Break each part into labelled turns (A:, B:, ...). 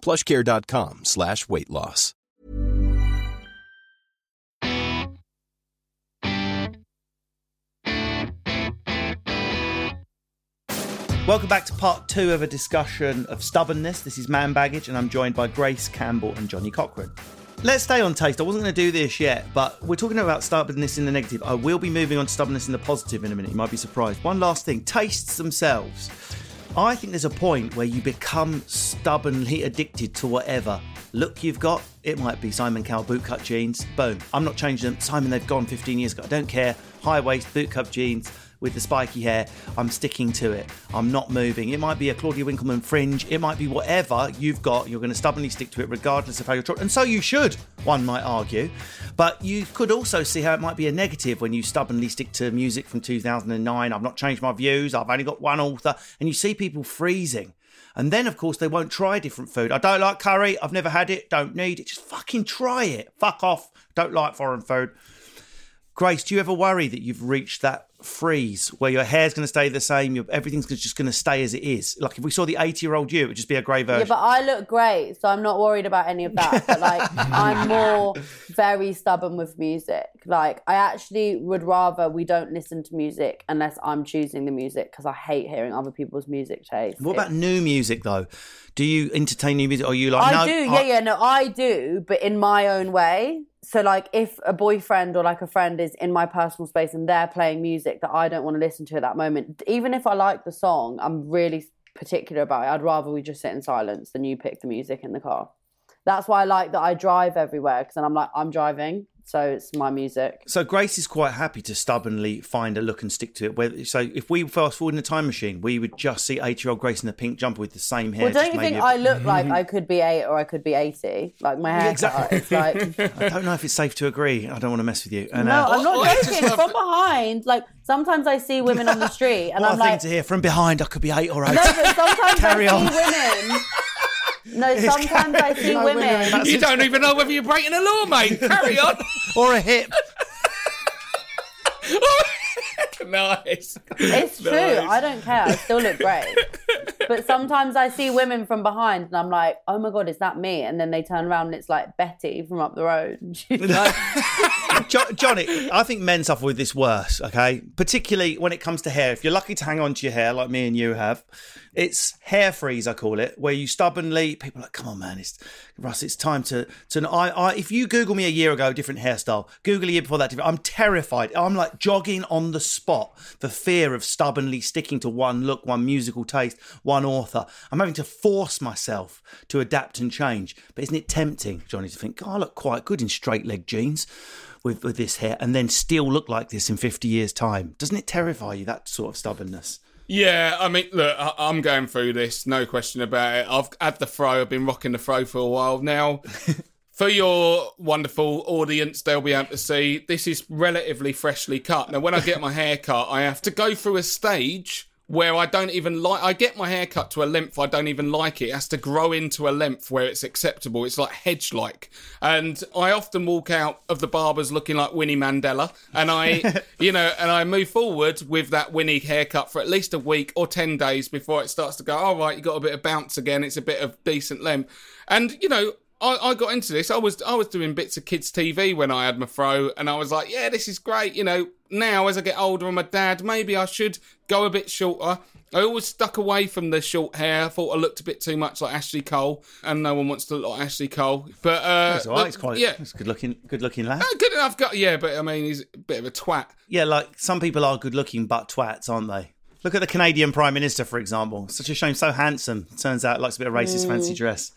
A: plushcare.com slash weight loss.
B: Welcome back to part two of a discussion of stubbornness. This is Man Baggage, and I'm joined by Grace Campbell and Johnny Cochran. Let's stay on taste. I wasn't going to do this yet, but we're talking about stubbornness in the negative. I will be moving on to stubbornness in the positive in a minute. You might be surprised. One last thing tastes themselves. I think there's a point where you become stubbornly addicted to whatever look you've got. It might be Simon Cowell bootcut jeans. Boom. I'm not changing them. Simon, they've gone 15 years ago. I don't care. High waist, bootcut jeans with the spiky hair. I'm sticking to it. I'm not moving. It might be a Claudia Winkleman fringe. It might be whatever you've got. You're going to stubbornly stick to it regardless of how you're taught. And so you should, one might argue. But you could also see how it might be a negative when you stubbornly stick to music from 2009. I've not changed my views. I've only got one author. And you see people freezing. And then, of course, they won't try different food. I don't like curry. I've never had it. Don't need it. Just fucking try it. Fuck off. Don't like foreign food. Grace, do you ever worry that you've reached that freeze where your hair's going to stay the same, your, everything's just going to stay as it is? Like if we saw the 80 year old you, it would just be a grey version.
C: Yeah, but I look great, so I'm not worried about any of that. But like, I'm more very stubborn with music. Like, I actually would rather we don't listen to music unless I'm choosing the music because I hate hearing other people's music taste.
B: what about new music though? Do you entertain new music? Or are you like,
C: I
B: no,
C: do, yeah, yeah, no, I do, but in my own way. So, like, if a boyfriend or like a friend is in my personal space and they're playing music that I don't want to listen to at that moment, even if I like the song, I'm really particular about it. I'd rather we just sit in silence than you pick the music in the car. That's why I like that I drive everywhere because then I'm like, I'm driving, so it's my music.
B: So Grace is quite happy to stubbornly find a look and stick to it. Where, so if we fast forward in a time machine, we would just see eight-year-old Grace in a pink jumper with the same hair.
C: Well, don't you think
B: maybe a-
C: I look like I could be eight or I could be 80? Like, my hair
B: exactly.
C: it's like.
B: I don't know if it's safe to agree. I don't want to mess with you. And,
C: No,
B: uh,
C: I'm not joking. From behind, like sometimes I see women on the street, and
B: what
C: I'm
B: a thing
C: like,
B: to hear from behind. I could be eight or eight.
C: no, but sometimes
B: Carry
C: I
B: on.
C: see women. No, sometimes I see
B: No,
C: women.
D: You don't even know whether you're breaking a law, mate. Carry on.
B: or a hip.
D: nice.
C: It's true. I don't care. I still look great. But sometimes I see women from behind, and I'm like, oh my god, is that me? And then they turn around, and it's like Betty from up the road.
B: Johnny, I think men suffer with this worse, okay? Particularly when it comes to hair. If you're lucky to hang on to your hair like me and you have, it's hair freeze, I call it, where you stubbornly, people are like, come on, man, it's Russ, it's time to. to I, I, if you Google me a year ago, different hairstyle, Google a year before that, different, I'm terrified. I'm like jogging on the spot for fear of stubbornly sticking to one look, one musical taste, one author. I'm having to force myself to adapt and change. But isn't it tempting, Johnny, to think, oh, I look quite good in straight leg jeans? with, with this hair and then still look like this in 50 years' time. Doesn't it terrify you, that sort of stubbornness?
D: Yeah, I mean, look, I'm going through this, no question about it. I've had the fro, I've been rocking the fro for a while now. for your wonderful audience, they'll be able to see this is relatively freshly cut. Now, when I get my hair cut, I have to go through a stage where I don't even like. I get my hair cut to a length I don't even like it. It has to grow into a length where it's acceptable. It's like hedge like, and I often walk out of the barbers looking like Winnie Mandela, and I, you know, and I move forward with that Winnie haircut for at least a week or ten days before it starts to go. All right, you got a bit of bounce again. It's a bit of decent length, and you know. I, I got into this. I was I was doing bits of kids TV when I had my fro, and I was like, yeah, this is great. You know, now as I get older, I'm a dad. Maybe I should go a bit shorter. I always stuck away from the short hair. I thought I looked a bit too much like Ashley Cole, and no one wants to look like Ashley Cole. But uh,
B: That's all right. It's quite.
D: yeah,
B: It's good looking. Good looking lad.
D: Uh, good enough. Got yeah, but I mean, he's a bit of a twat.
B: Yeah, like some people are good looking but twats, aren't they? Look at the Canadian Prime Minister, for example. Such a shame, so handsome. Turns out likes a bit of racist fancy dress.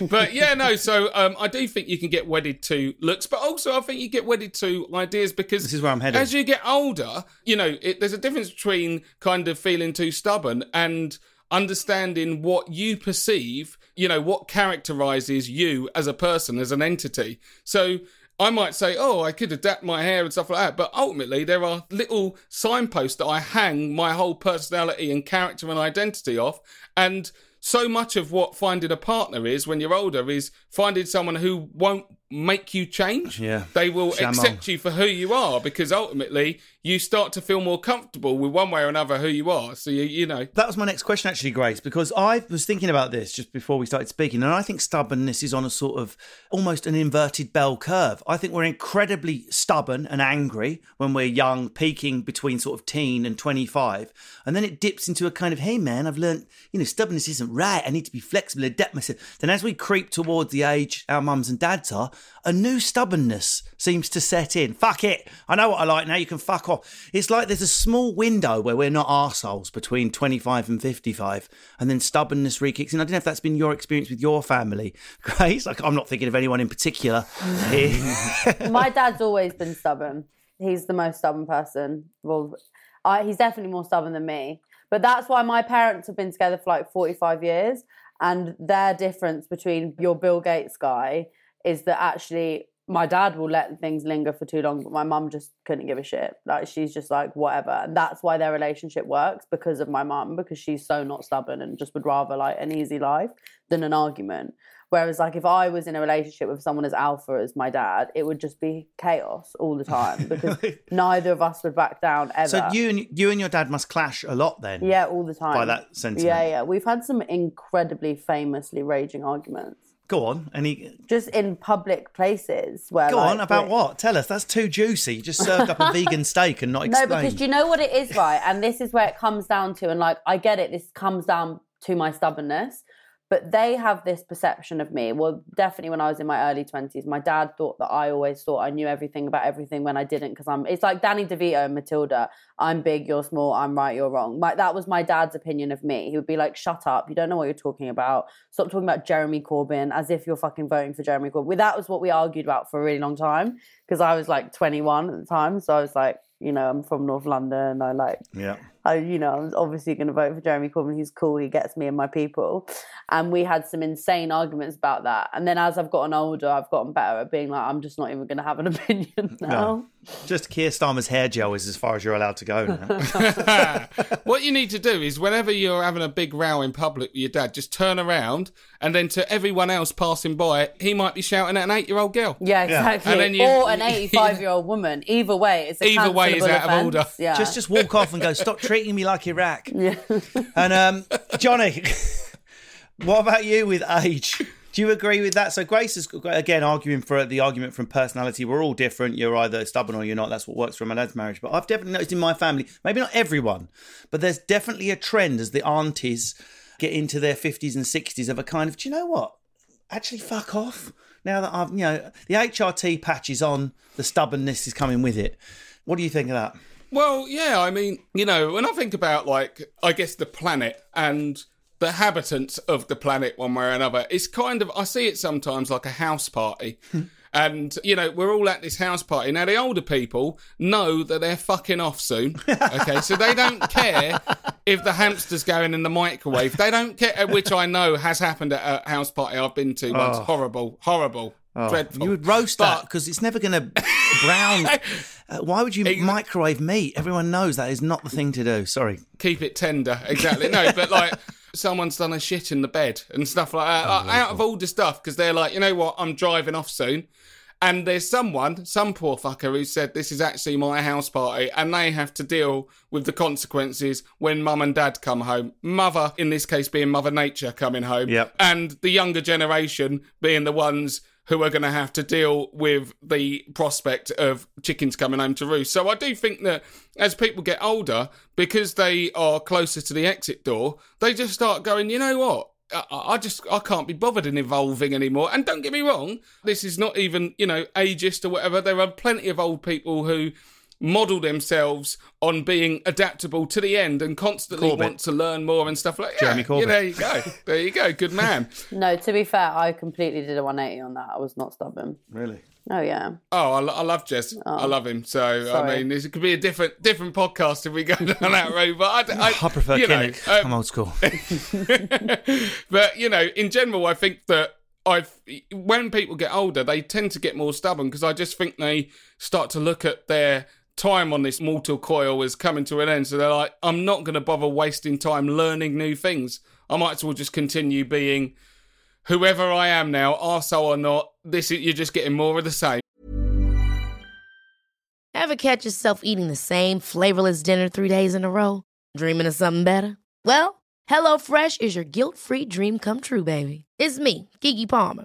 D: but yeah, no. So um, I do think you can get wedded to looks, but also I think you get wedded to ideas because
B: This is where I'm heading.
D: As you get older, you know, it, there's a difference between kind of feeling too stubborn and understanding what you perceive. You know, what characterizes you as a person, as an entity. So. I might say, oh, I could adapt my hair and stuff like that, but ultimately there are little signposts that I hang my whole personality and character and identity off, and so much of what finding a partner is when you're older is finding someone who won't make you change.
B: Yeah.
D: They will
B: Shamo.
D: accept you for who you are because ultimately you start to feel more comfortable with one way or another who you are. So you you know
B: That was my next question, actually, Grace, because I was thinking about this just before we started speaking, and I think stubbornness is on a sort of almost an inverted bell curve. I think we're incredibly stubborn and angry when we're young, peaking between sort of teen and 25, and then it dips into a kind of, hey man, I've learned, you know, stubbornness isn't right. I need to be flexible, adapt myself. Then as we creep towards the age our mums and dads are, a new stubbornness seems to set in. Fuck it. I know what I like now. You can fuck off. It's like there's a small window where we're not arseholes between 25 and 55, and then stubbornness re-kicks in. I don't know if that's been your experience with your family, Grace. Like, I'm not thinking of anyone in particular.
C: My dad's always been stubborn. He's the most stubborn person. Well, I, he's definitely more stubborn than me. But that's why my parents have been together for like 45 years. And their difference between your Bill Gates guy is that actually my dad will let things linger for too long, but my mum just couldn't give a shit. Like she's just like whatever, and that's why their relationship works because of my mum because she's so not stubborn and just would rather like an easy life than an argument. Whereas like if I was in a relationship with someone as alpha as my dad, it would just be chaos all the time because neither of us would back down ever.
B: so you and you and your dad must clash a lot then.
C: yeah, all the time.
B: By that sentiment.
C: Yeah, yeah. We've had some incredibly famously raging arguments.
B: Go on. Any
C: Just in public places where
B: go
C: like,
B: on about what? Tell us. That's too juicy. You just served up a vegan steak and not
C: No, because do you know what it is, right? And this is where it comes down to, and like I get it, this comes down to my stubbornness. But they have this perception of me. Well, definitely when I was in my early twenties, my dad thought that I always thought I knew everything about everything when I didn't. Because I'm, it's like Danny DeVito and Matilda. I'm big, you're small. I'm right, you're wrong. Like that was my dad's opinion of me. He would be like, "Shut up! You don't know what you're talking about. Stop talking about Jeremy Corbyn as if you're fucking voting for Jeremy Corbyn." That was what we argued about for a really long time. Because I was like 21 at the time, so I was like, you know, I'm from North London. I like
B: yeah.
C: I, you know, I'm obviously going to vote for Jeremy Corbyn. He's cool. He gets me and my people. And we had some insane arguments about that. And then as I've gotten older, I've gotten better at being like, I'm just not even going to have an opinion now.
B: Just Keir Starmer's hair gel is as far as you're allowed to go now.
D: what you need to do is whenever you're having a big row in public with your dad, just turn around and then to everyone else passing by, he might be shouting at an eight-year-old girl.
C: Yeah, exactly.
D: And then you-
C: or an 85 year old woman. Either way, it's a
D: Either way is
C: cancelable
D: out of order.
C: Yeah.
B: just just walk off and go, stop treating me like Iraq. Yeah. And um, Johnny, what about you with age? Do you agree with that? So Grace is again arguing for the argument from personality. We're all different. You're either stubborn or you're not. That's what works for my dad's marriage. But I've definitely noticed in my family, maybe not everyone, but there's definitely a trend as the aunties get into their 50s and 60s of a kind of, do you know what? Actually, fuck off. Now that I've, you know, the HRT patch is on, the stubbornness is coming with it. What do you think of that?
D: Well, yeah, I mean, you know, when I think about like, I guess the planet and the inhabitants of the planet, one way or another, it's kind of I see it sometimes like a house party. Hmm. And you know we're all at this house party now. The older people know that they're fucking off soon. Okay, so they don't care if the hamster's going in the microwave. They don't care, uh, which I know has happened at a house party I've been to once. Oh. Horrible, horrible, oh. dreadful.
B: You would roast that because it's never going to brown. Uh, why would you microwave meat? Everyone knows that is not the thing to do. Sorry.
D: keep it tender. Exactly. No, but like someone's done a shit in the bed and stuff like that. Like, out of all the stuff, because they're like, you know what, I'm driving off soon. And there's someone, some poor fucker, who said this is actually my house party, and they have to deal with the consequences when mum and dad come home. Mother, in this case, being Mother Nature coming home,
B: Yep.
D: and the younger generation being the ones who are going to have to deal with the prospect of chickens coming home to roost. So I do think that as people get older, because they are closer to the exit door, they just start going, you know what? I just I can't be bothered in evolving anymore. And don't get me wrong, this is not even you know ageist or whatever. There are plenty of old people who model themselves on being adaptable to the end and constantly
B: Corbett.
D: want to learn more and stuff like that.
B: Jeremy
D: Yeah,
B: Corbett.
D: there you go. There you go. Good man.
C: No, to be fair, I completely did a 180 on that. I was not stubborn.
B: Really?
C: Oh yeah.
D: Oh, I, lo- I love Jess. I love him. So
C: sorry.
D: I mean, this could be a different different podcast if we go down that road. But I, I,
B: I prefer
D: you know, um,
B: I'm old school.
D: but you know, in general, I think that I've when people get older, they tend to get more stubborn because I just think they start to look at their time on this mortal coil as coming to an end. So they're like, I'm not going to bother wasting time learning new things. I might as well just continue being whoever I am now, arsehole or not. This is, you're just getting more of the same.
E: Ever catch yourself eating the same flavorless dinner three days in a row? Dreaming of something better? Well, HelloFresh is your guilt-free dream come true, baby. It's me, Keke Palmer.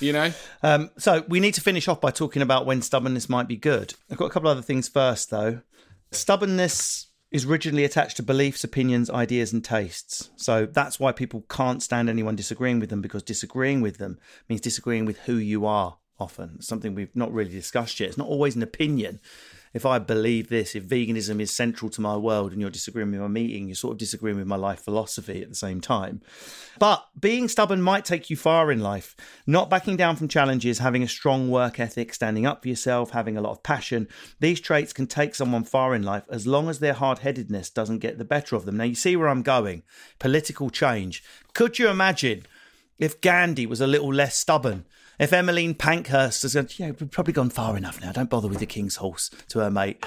D: You know,
B: Um, so we need to finish off by talking about when stubbornness might be good. I've got a couple other things first, though. Stubbornness is rigidly attached to beliefs, opinions, ideas, and tastes. So that's why people can't stand anyone disagreeing with them because disagreeing with them means disagreeing with who you are. Often, something we've not really discussed yet. It's not always an opinion. If I believe this, if veganism is central to my world and you're disagreeing with my meeting, you're sort of disagreeing with my life philosophy at the same time. But being stubborn might take you far in life. Not backing down from challenges, having a strong work ethic, standing up for yourself, having a lot of passion. These traits can take someone far in life as long as their hard headedness doesn't get the better of them. Now, you see where I'm going. Political change. Could you imagine if Gandhi was a little less stubborn? If Emmeline Pankhurst has said, yeah, we've probably gone far enough now, don't bother with the king's horse to her mate.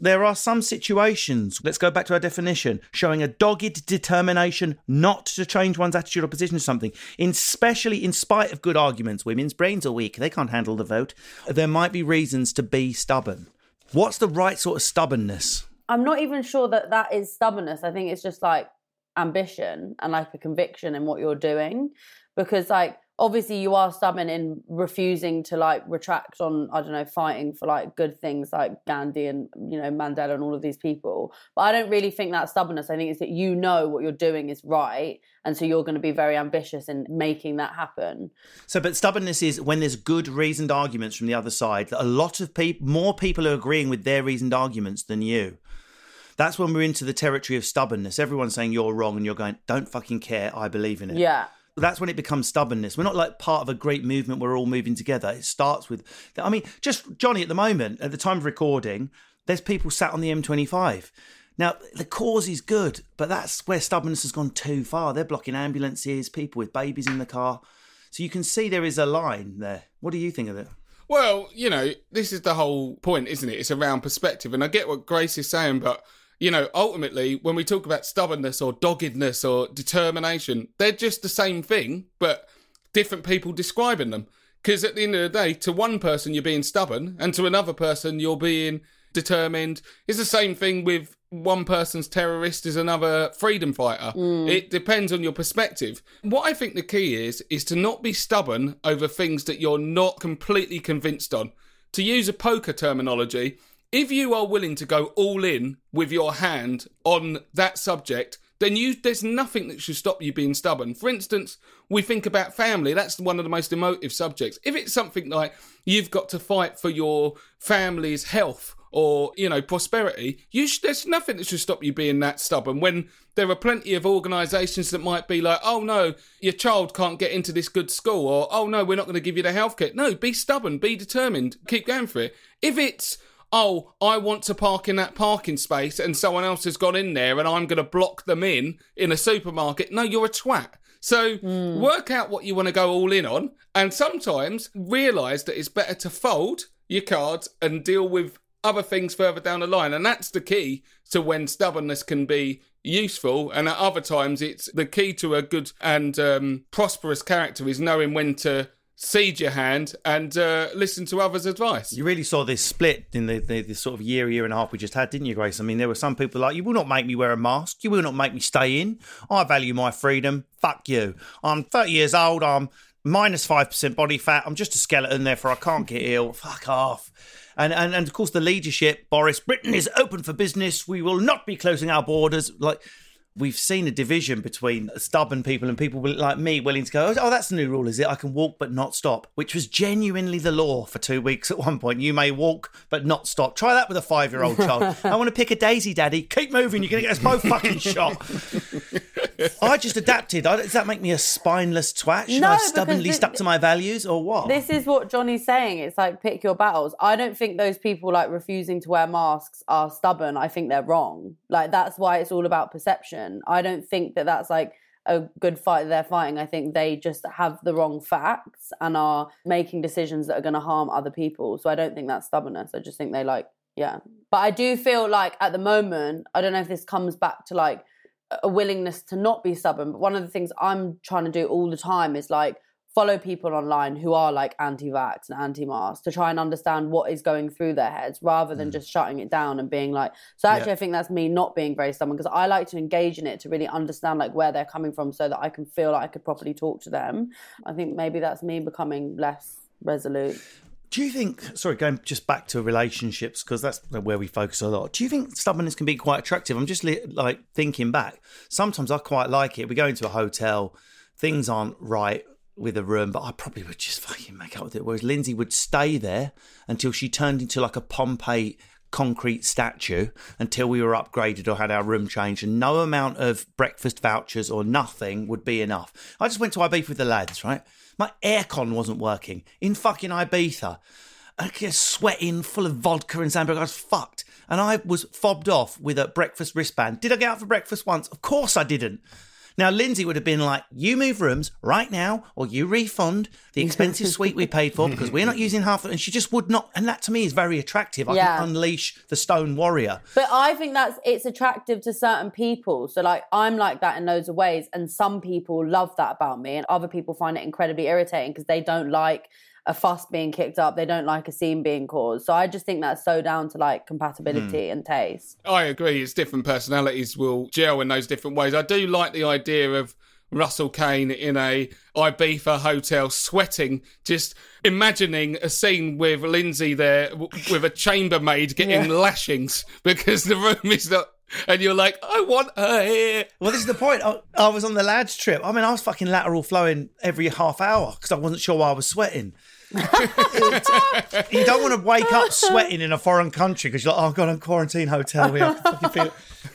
B: There are some situations, let's go back to our definition, showing a dogged determination not to change one's attitude or position to something, especially in spite of good arguments. Women's brains are weak, they can't handle the vote. There might be reasons to be stubborn. What's the right sort of stubbornness?
C: I'm not even sure that that is stubbornness. I think it's just like ambition and like a conviction in what you're doing. Because like obviously you are stubborn in refusing to like retract on, I don't know, fighting for like good things like Gandhi and, you know, Mandela and all of these people. But I don't really think that stubbornness. I think it's that you know what you're doing is right. And so you're going to be very ambitious in making that happen.
B: So, but stubbornness is when there's good reasoned arguments from the other side. That a lot of people, more people are agreeing with their reasoned arguments than you. That's when we're into the territory of stubbornness. Everyone's saying you're wrong, and you're going, "Don't fucking care. I believe in it."
C: Yeah.
B: That's when it becomes stubbornness. We're not like part of a great movement. We're all moving together. It starts with, I mean, just Johnny. At the moment, at the time of recording, there's people sat on the M25. Now, the cause is good, but that's where stubbornness has gone too far. They're blocking ambulances, people with babies in the car. So you can see there is a line there. What do you think of it?
D: Well, you know, this is the whole point, isn't it? It's around perspective. And I get what Grace is saying, but, you know, ultimately, when we talk about stubbornness or doggedness or determination, they're just the same thing, but different people describing them. Because at the end of the day, to one person, you're being stubborn, and to another person, you're being determined. It's the same thing with one person's terrorist is another freedom fighter. Mm. It depends on your perspective. What I think the key is is to not be stubborn over things that you're not completely convinced on. To use a poker terminology, if you are willing to go all in with your hand on that subject, then you there's nothing that should stop you being stubborn. For instance, we think about family. That's one of the most emotive subjects. If it's something like you've got to fight for your family's health or you know prosperity, you sh- there's nothing that should stop you being that stubborn. When there are plenty of organisations that might be like, oh no, your child can't get into this good school, or oh no, we're not going to give you the health kit. No, be stubborn, be determined, keep going for it. If it's oh, I want to park in that parking space and someone else has gone in there and I'm going to block them in in a supermarket. No, you're a twat. So work out what you want to go all in on and sometimes realize that it's better to fold your cards and deal with other things further down the line. And that's the key to when stubbornness can be useful. And at other times, it's the key to a good and um, prosperous character is knowing when to seed your hand and uh, listen to others' advice.
B: You really saw this split in the, the, the sort of year, year and a half we just had, didn't you, Grace? I mean, there were some people like, you will not make me wear a mask. You will not make me stay in. I value my freedom. Fuck you. I'm 30 years old. I'm minus 5% body fat. I'm just a skeleton, therefore I can't get ill. Fuck off. And, and, and of course, the leadership, Boris, Britain is open for business. We will not be closing our borders. Like, we've seen a division between stubborn people and people like me willing to go, oh, that's the new rule, is it? I can walk but not stop, which was genuinely the law for two weeks at one point. You may walk but not stop. Try that with a five year old child. I want to pick a daisy, daddy. Keep moving. You're going to get us both fucking shot. I just adapted. I- Does that make me a spineless twat? Should
C: No,
B: I stubbornly stuck to my values or what?
C: This is what Johnny's saying. It's like pick your battles. I don't think those people like refusing to wear masks are stubborn. I think they're wrong. Like that's why it's all about perception. I don't think that that's like a good fight they're fighting. I think they just have the wrong facts and are making decisions that are going to harm other people. So I don't think that's stubbornness. I just think they like yeah. But I do feel like at the moment, I don't know if this comes back to like a willingness to not be stubborn. But one of the things I'm trying to do all the time is like follow people online who are like anti-vax and anti-mask to try and understand what is going through their heads rather than mm. just shutting it down and being like so actually
B: Yeah.
C: i think that's me not being very stubborn because i like to engage in it to really understand like where they're coming from so that i can feel like i could properly talk to them i think maybe that's me becoming less resolute
B: Do you think, sorry, going just back to relationships, because that's where we focus a lot. Do you think stubbornness can be quite attractive? I'm just li- like thinking back. Sometimes I quite like it. We go into a hotel, things aren't right with a room, but I probably would just fucking make up with it. Whereas Lindsay would stay there until she turned into like a Pompeii concrete statue until we were upgraded or had our room changed, and no amount of breakfast vouchers or nothing would be enough. I just went to Ibiza with the lads, right? My aircon wasn't working in fucking Ibiza. I was sweating, full of vodka and Zambia. I was fucked. And I was fobbed off with a breakfast wristband. Did I get out for breakfast once? Of course I didn't. Now, Lindsay would have been like, you move rooms right now, or you refund the expensive suite we paid for because we're not using half of it. And she just would not. And that to me is very attractive. I
C: Yeah.
B: can unleash the stone warrior.
C: But I think that's it's attractive to certain people. So like I'm like that in loads of ways, and some people love that about me, and other people find it incredibly irritating because they don't like a fuss being kicked up, they don't like a scene being caused. So I just think that's so down to like compatibility hmm. and taste.
D: I agree. It's different personalities will gel in those different ways. I do like the idea of Russell Kane in a Ibiza hotel sweating, just imagining a scene with Lindsay there w- with a chambermaid getting lashings because the room is not. And you're like, I want her here.
B: Well, this is the point. I, I was on the lads trip. I mean, I was fucking lateral flowing every half hour because I wasn't sure why I was sweating. It- you don't want to wake up sweating in a foreign country because you're like, oh god, I'm quarantine hotel. here. I can feel it.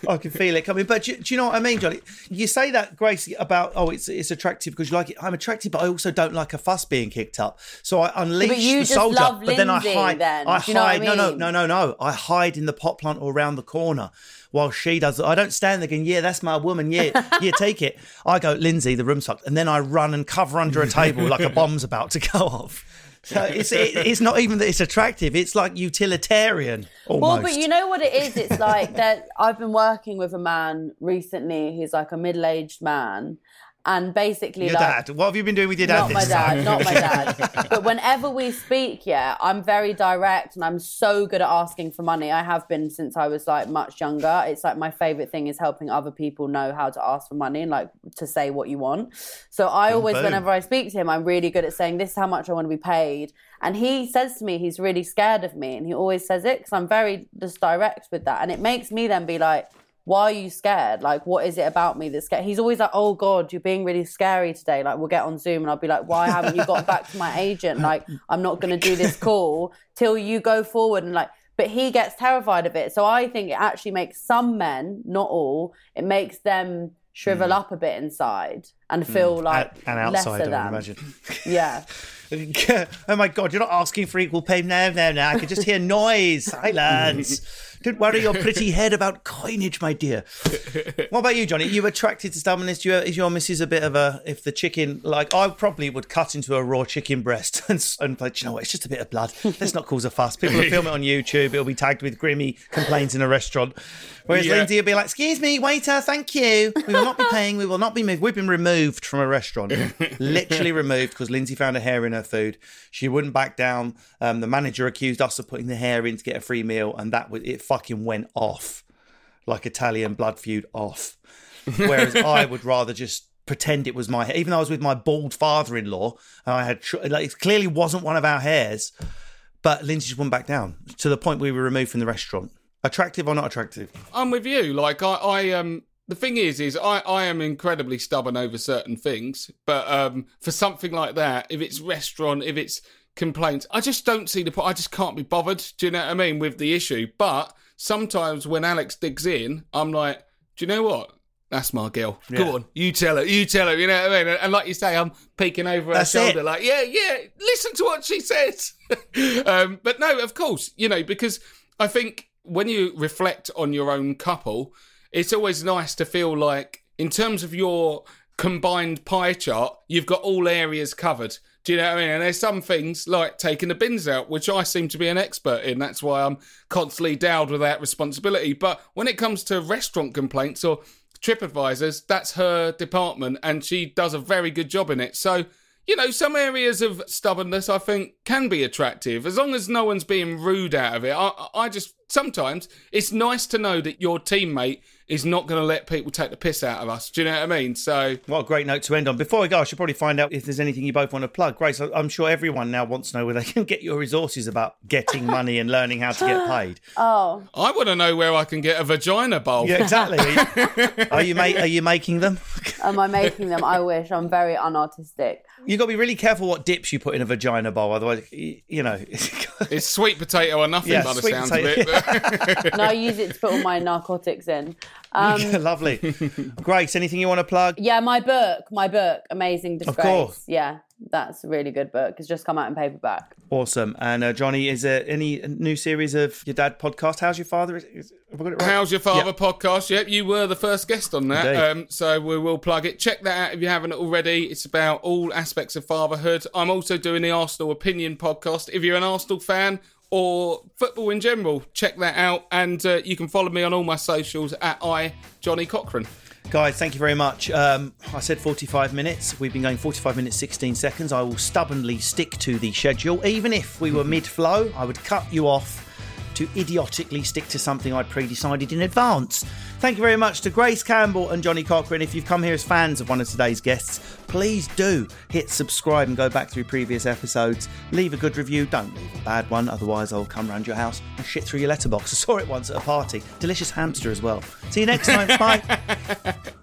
B: I can feel it coming. But do, do you know what I mean, Johnny? You say that, Grace, about oh, it's it's attractive because you like it. I'm attractive, but I also don't like a fuss being kicked up. So I unleash the soldier, but then I hide.
C: then.
B: I
C: know I
B: hide. No, no,
C: mean?
B: no, no, no. I hide in the pot plant or around the corner. While she does it, I don't stand there going, "Yeah, that's my woman. Yeah, yeah, take it." I go, "Lindsay, the room's locked," and then I run and cover under a table like a bomb's about to go off. So it's it, it's not even that it's attractive; it's like utilitarian. Almost.
C: Well, but you know what it is? It's like that. I've been working with a man recently who's like a middle-aged man, and basically,
B: your
C: like,
B: dad. What have you been doing with your dad?
C: not my
B: this time?
C: dad, not my dad. but whenever we speak, yeah, I'm very direct and I'm so good at asking for money. I have been since I was like much younger. It's like my favorite thing is helping other people know how to ask for money and like to say what you want. So I always,
B: boom.
C: whenever I speak to him, I'm really good at saying this is how much I want to be paid. And he says to me he's really scared of me, and he always says it because I'm very just direct with that, and it makes me then be like why are you scared? Like, what is it about me that's scared? He's always like, oh God, you're being really scary today. Like, we'll get on Zoom and I'll be like, why haven't you got back to my agent? Like, I'm not going to do this call till you go forward. And like, but he gets terrified of it. So I think it actually makes some men, not all, it makes them shrivel mm. up a bit inside and mm. feel like
B: and, and outside,
C: lesser
B: I imagine.
C: Yeah.
B: oh my god, you're not asking for equal pay. No, no, no. I can just hear noise. Silence. Don't worry your pretty head about coinage, my dear. What about you, Johnny? Are you attracted to stubbornness? Do you, is your missus a bit of a if the chicken like I probably would cut into a raw chicken breast and, and like, you know what? It's just a bit of blood. Let's not cause a fuss. People will film it on YouTube. It'll be tagged with Grimmy complaints in a restaurant. Whereas
D: Yeah.
B: Lindsay will be like, "Excuse me, waiter, thank you. We will not be paying. We will not be moved. We've been removed from a restaurant, literally removed because Lindsay found a hair in her food. She wouldn't back down. Um, the manager accused us of putting the hair in to get a free meal, and that was it. Fucking went off like Italian blood feud off. Whereas I would rather just pretend it was my hair, even though I was with my bald father-in-law and I had like it clearly wasn't one of our hairs. But Lindsay just wouldn't back down to the point we were removed from the restaurant. Attractive or not attractive?
D: I'm with you. Like I, I um the thing is is I, I am incredibly stubborn over certain things. But um for something like that, if it's restaurant, if it's complaints, I just don't see the point I just can't be bothered. Do you know what I mean? With the issue. But sometimes when Alex digs in, I'm like, Do you know what? That's my girl. Go on, you tell her, you tell her, you know what I mean? And like you say, I'm peeking over her
B: That's
D: shoulder,
B: it.
D: like, yeah, yeah, listen to what she says. um, but no, of course, you know, because I think when you reflect on your own couple, it's always nice to feel like, in terms of your combined pie chart, you've got all areas covered. Do you know what I mean? And there's some things like taking the bins out, which I seem to be an expert in. That's why I'm constantly endowed with that responsibility. But when it comes to restaurant complaints or TripAdvisors, that's her department, and she does a very good job in it. So, you know, some areas of stubbornness I think can be attractive as long as no one's being rude out of it. I, I just sometimes it's nice to know that your teammate is not going to let people take the piss out of us. Do you know what I mean? So,
B: What a great note to end on. Before we go, I should probably find out if there's anything you both want to plug. Grace, I- I'm sure everyone now wants to know where they can get your resources about getting money and learning how to get paid.
C: Oh,
D: I want to know where I can get a vagina bowl.
B: Yeah, exactly. Are you, ma- are you making them?
C: am I making them? I wish. I'm very unartistic.
B: You've got to be really careful what dips you put in a vagina bowl, otherwise, you know.
D: It's sweet potato or nothing
B: Yeah,
D: by the
B: sweet
D: sounds
B: potato.
D: of it. but-
C: And I use it to put all my narcotics in. Um,
B: Lovely. Grace, anything you want to plug?
C: Yeah, my book, my book, Amazing Disgrace.
B: course.
C: Yeah, that's a really good book. It's just come out in paperback.
B: Awesome. And uh, Johnny, is there any new series of your dad podcast? How's your father? Is, is, have I got it right?
D: How's your father
B: Yeah.
D: podcast? Yep, you were the first guest on that. Um, so we will plug it. Check that out if you haven't already. It's about all aspects of fatherhood. I'm also doing the Arsenal Opinion podcast. If you're an Arsenal fan or football in general, check that out. And uh, you can follow me on all my socials at I Johnny Cochran.
B: Guys, thank you very much. Um, I said 45 minutes. We've been going 45 minutes, 16 seconds. I will stubbornly stick to the schedule. Even if we were mid flow, I would cut you off to idiotically stick to something I'd pre decided in advance. Thank you very much to Grace Campbell and Johnny Cochran. If you've come here as fans of one of today's guests, please do hit subscribe and go back through previous episodes. Leave a good review. Don't leave a bad one, otherwise, I'll come round your house and shit through your letterbox. I saw it once at a party. Delicious hamster as well. See you next time. Bye.